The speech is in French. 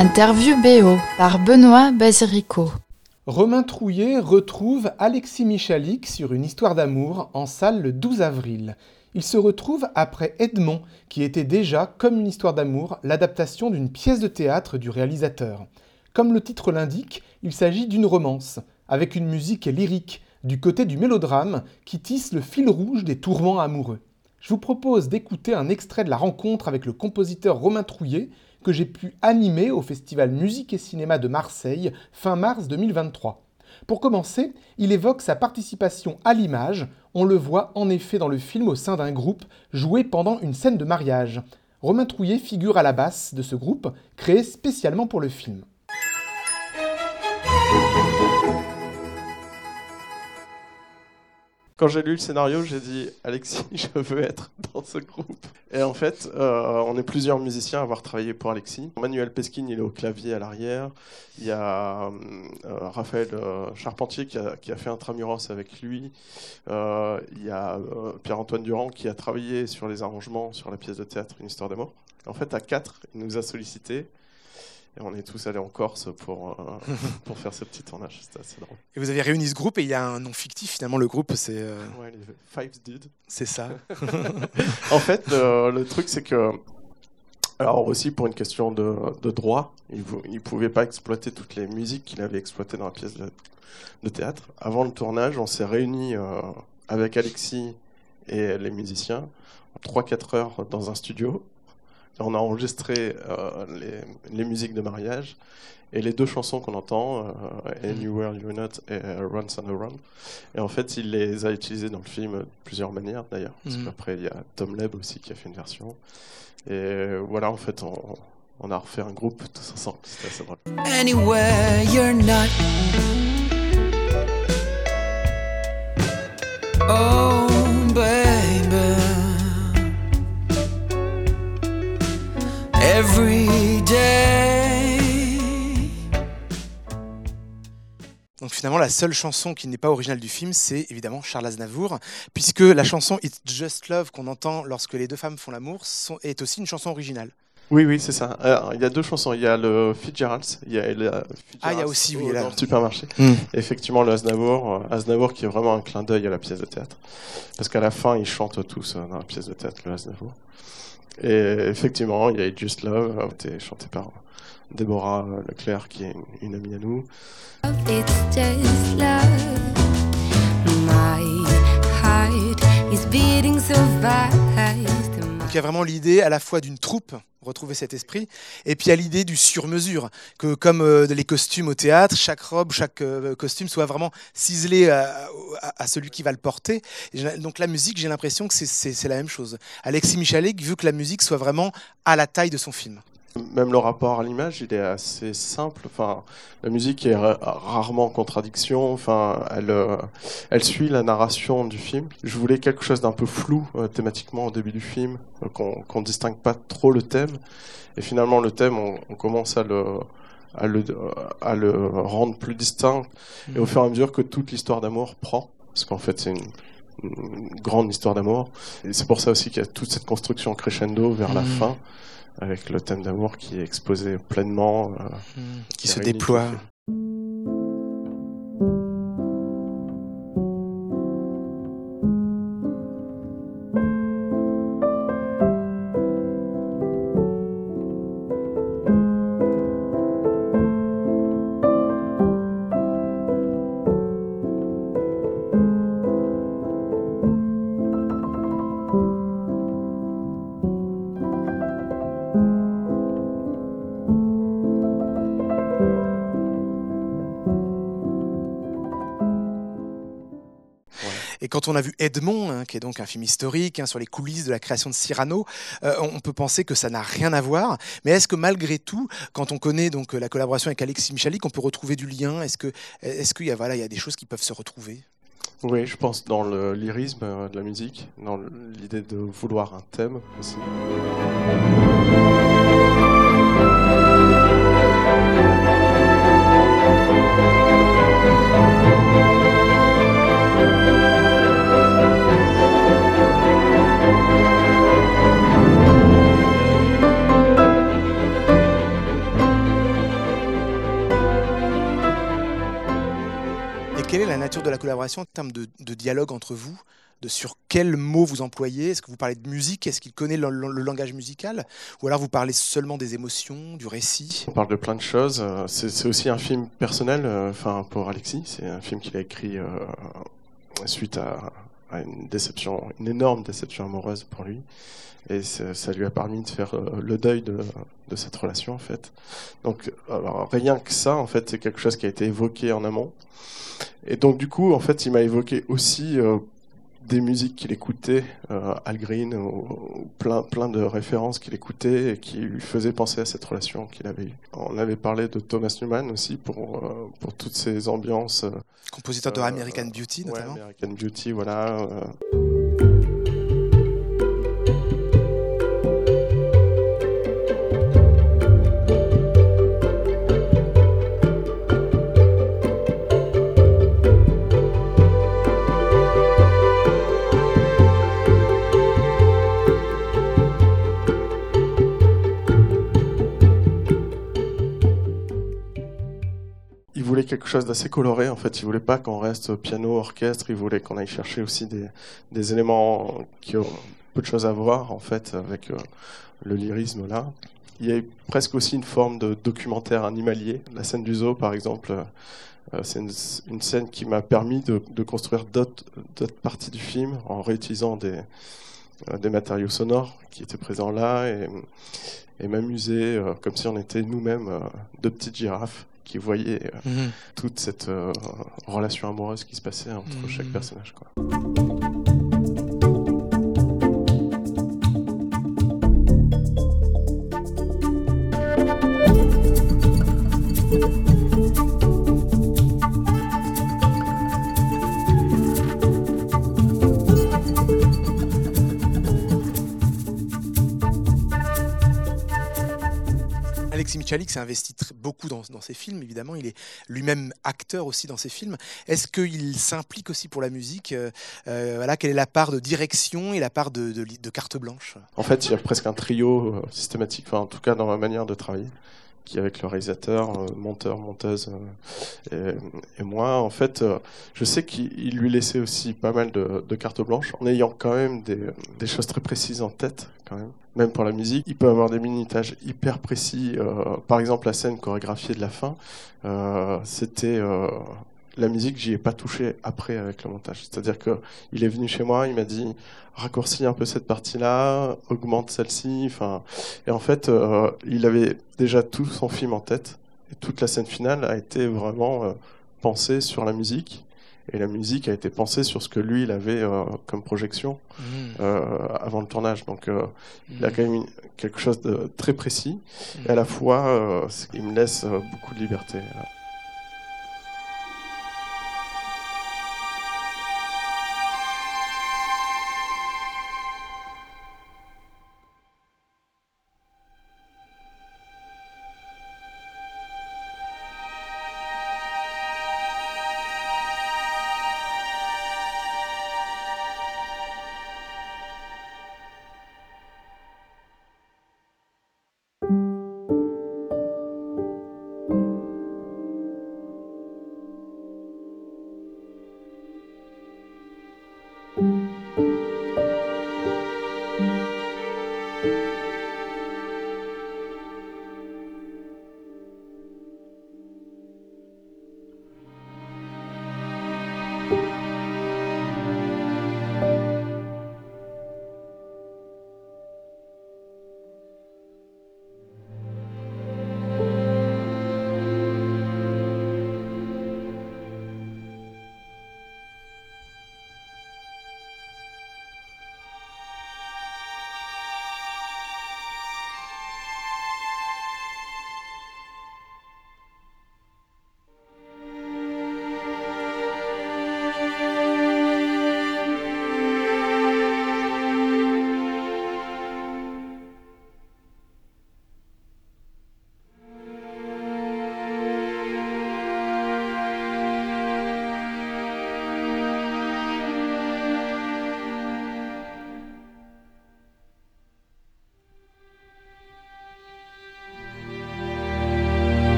Interview BO par Benoît Basirico. Romain Trouillet retrouve Alexis Michalik sur une histoire d'amour en salle le 12 avril. Il se retrouve après Edmond, qui était déjà, comme une histoire d'amour, l'adaptation d'une pièce de théâtre du réalisateur. Comme le titre l'indique, il s'agit d'une romance, avec une musique lyrique, du côté du mélodrame, qui tisse le fil rouge des tourments amoureux. Je vous propose d'écouter un extrait de la rencontre avec le compositeur Romain Trouillet, que j'ai pu animer au Festival Musique et Cinéma de Marseille fin mars 2023. Pour commencer, il évoque sa participation à l'image, on le voit en effet dans le film au sein d'un groupe joué pendant une scène de mariage. Romain Trouillet figure à la basse de ce groupe, créé spécialement pour le film. Quand j'ai lu le scénario, j'ai dit Alexis, je veux être dans ce groupe. Et en fait, euh, on est plusieurs musiciens à avoir travaillé pour Alexis. Manuel Peskin, il est au clavier à l'arrière. Il y a euh, Raphaël euh, Charpentier qui a, qui a, fait avec lui. il y a Pierre-Antoine Durand qui a travaillé sur les arrangements sur la pièce de théâtre Une histoire d'amour. En fait, à quatre, il nous a sollicité on est tous allés en Corse pour, euh, pour faire ce petit tournage. C'était assez drôle. Et vous avez réuni ce groupe et il y a un nom fictif finalement. Le groupe, c'est. Euh, ouais, les Five Dudes. C'est ça. en fait, le truc, c'est que. Alors, aussi pour une question de, de droit, il ne pouvait pas exploiter toutes les musiques qu'il avait exploitées dans la pièce de, théâtre. Avant le tournage, on s'est réunis euh, avec Alexis et les musiciens, 3-4 heures dans un studio on a enregistré euh, les, musiques de mariage et les deux chansons qu'on entend, euh, Anywhere You're Not et euh, Run Son Run. Et en fait, il les a utilisées dans le film de plusieurs manières d'ailleurs. Parce mhm. qu'après, il y a Tom Leb aussi qui a fait une version. Et voilà, en fait, on, a refait un groupe tous ensemble. C'était assez drôle. Anywhere you're not. Oh. Donc finalement, la seule chanson qui n'est pas originale du film, c'est évidemment Charles Aznavour, puisque la chanson It's Just Love qu'on entend lorsque les deux femmes font l'amour est aussi une chanson originale. Oui, oui, c'est ça. il y a deux chansons. Il y a le Fitzgerald. Il y a le ah, il y a aussi, oui, là. Dans le supermarché. Hmm. Effectivement, le Aznavour, euh, Aznavour qui est vraiment un clin d'œil à la pièce de théâtre. Parce qu'à la fin, ils chantent tous euh, dans la pièce de théâtre, le Aznavour. Et effectivement, il y a Just Love, euh, qui été chanté par Déborah Leclerc, qui est une, amie à nous. Donc il y a vraiment l'idée à la fois d'une troupe, retrouver cet esprit, et puis a l'idée du sur-mesure, que comme euh, les costumes au théâtre, chaque robe, chaque euh, costume soit vraiment ciselé à, à, celui qui va le porter. donc la musique, j'ai l'impression que c'est la même chose. Alexis Michalik veut que la musique soit vraiment à la taille de son film. Même le rapport à l'image, il est assez simple. Enfin, la musique est rarement en contradiction. Enfin, elle, euh, elle suit la narration du film. Je voulais quelque chose d'un peu flou euh, thématiquement au début du film, euh, qu'on ne distingue pas trop le thème. Et finalement, le thème, on, commence à le, à le, à le rendre plus distinct. Et au mmh. fur et à mesure que toute l'histoire d'amour prend, parce qu'en fait, c'est une, grande histoire d'amour. Et c'est pour ça aussi qu'il y a toute cette construction crescendo vers la mmh. fin avec le thème d'amour qui est exposé pleinement. Euh, hmm. qui se déploie. Quand on a vu Edmond, hein, qui est donc un film historique hein, sur les coulisses de la création de Cyrano, euh, on peut penser que ça n'a rien à voir. Mais est-ce que malgré tout, quand on connaît donc la collaboration avec Alexis Michalik, on peut retrouver du lien? Est-ce que, est-ce qu'il y a voilà, il y a des choses qui peuvent se retrouver? Oui, je pense dans le lyrisme euh, de la musique, dans l'idée de vouloir un thème aussi. La nature de la collaboration en termes de, dialogue entre vous de sur quels mots vous employez? Est-ce que vous parlez de musique? Est-ce qu'il connaît le, langage musical? Ou alors vous parlez seulement des émotions, du récit? On parle de plein de choses. euh, C'est c'est aussi un film personnel, euh, enfin pour Alexis. C'est un film qu'il a écrit euh, suite à, une déception, une énorme déception amoureuse pour lui. Et ça, ça lui a permis de faire euh, le deuil de, de cette relation en fait. Donc alors, rien que ça en fait, c'est quelque chose qui a été évoqué en amont. Et donc du coup en fait, il m'a évoqué aussi euh, des musiques qu'il écoutait, euh, Al Green, ou, ou plein, plein de références qu'il écoutait et qui lui faisaient penser à cette relation qu'il avait eue. On avait parlé de Thomas Newman aussi pour, euh, pour toutes ces ambiances. euh, Compositeur de American Beauty ouais, notamment American Beauty, voilà. Quelque chose d'assez coloré en fait. Il voulait pas qu'on reste piano, orchestre. Il voulait qu'on aille chercher aussi des, des éléments qui ont peu de choses à voir en fait avec euh, le lyrisme là. Il y a presque aussi une forme de documentaire animalier. La scène du zoo par exemple, euh, c'est une, scène qui m'a permis de, construire d'autres parties du film en réutilisant des, euh, des matériaux sonores qui étaient présents là et, m'amuser euh, comme si on était nous-mêmes euh, deux petites girafes qui voyaient euh, Mhm. toute cette euh, relation amoureuse qui se passait entre Mhm. chaque personnage. Quoi. Michalik s'est investi beaucoup dans, dans ses films, évidemment. Il est lui-même acteur aussi dans ses films. Est-ce qu'il s'implique aussi pour la musique Euh, euh, voilà, Quelle est la part de direction et la part de, carte blanche? En fait, il y a presque un trio euh, systématique, en tout cas dans ma manière de travailler, qui avec le réalisateur, monteur, monteuse et, moi. En fait, je sais qu'il il lui laissait aussi pas mal de, de cartes blanches, en ayant quand même des, des choses très précises en tête, quand même. Même pour la musique, il peut avoir des minutages hyper précis. euh, par exemple, la scène chorégraphiée de la fin, euh, c'était euh, la musique, j'y ai pas touché après avec le montage. C'est-à-dire que il est venu chez moi, il m'a dit raccourcis un peu cette partie-là, augmente celle-ci. Enfin, et en fait, il avait déjà tout son film en tête. Et toute la scène finale a été vraiment pensée sur la musique. Et la musique a été pensée sur ce que lui, il avait euh, comme projection Mhm. euh, avant le tournage. Donc, euh, il a Mhm. quand même quelque chose de très précis. Et à la fois, euh, il me laisse beaucoup de liberté. là.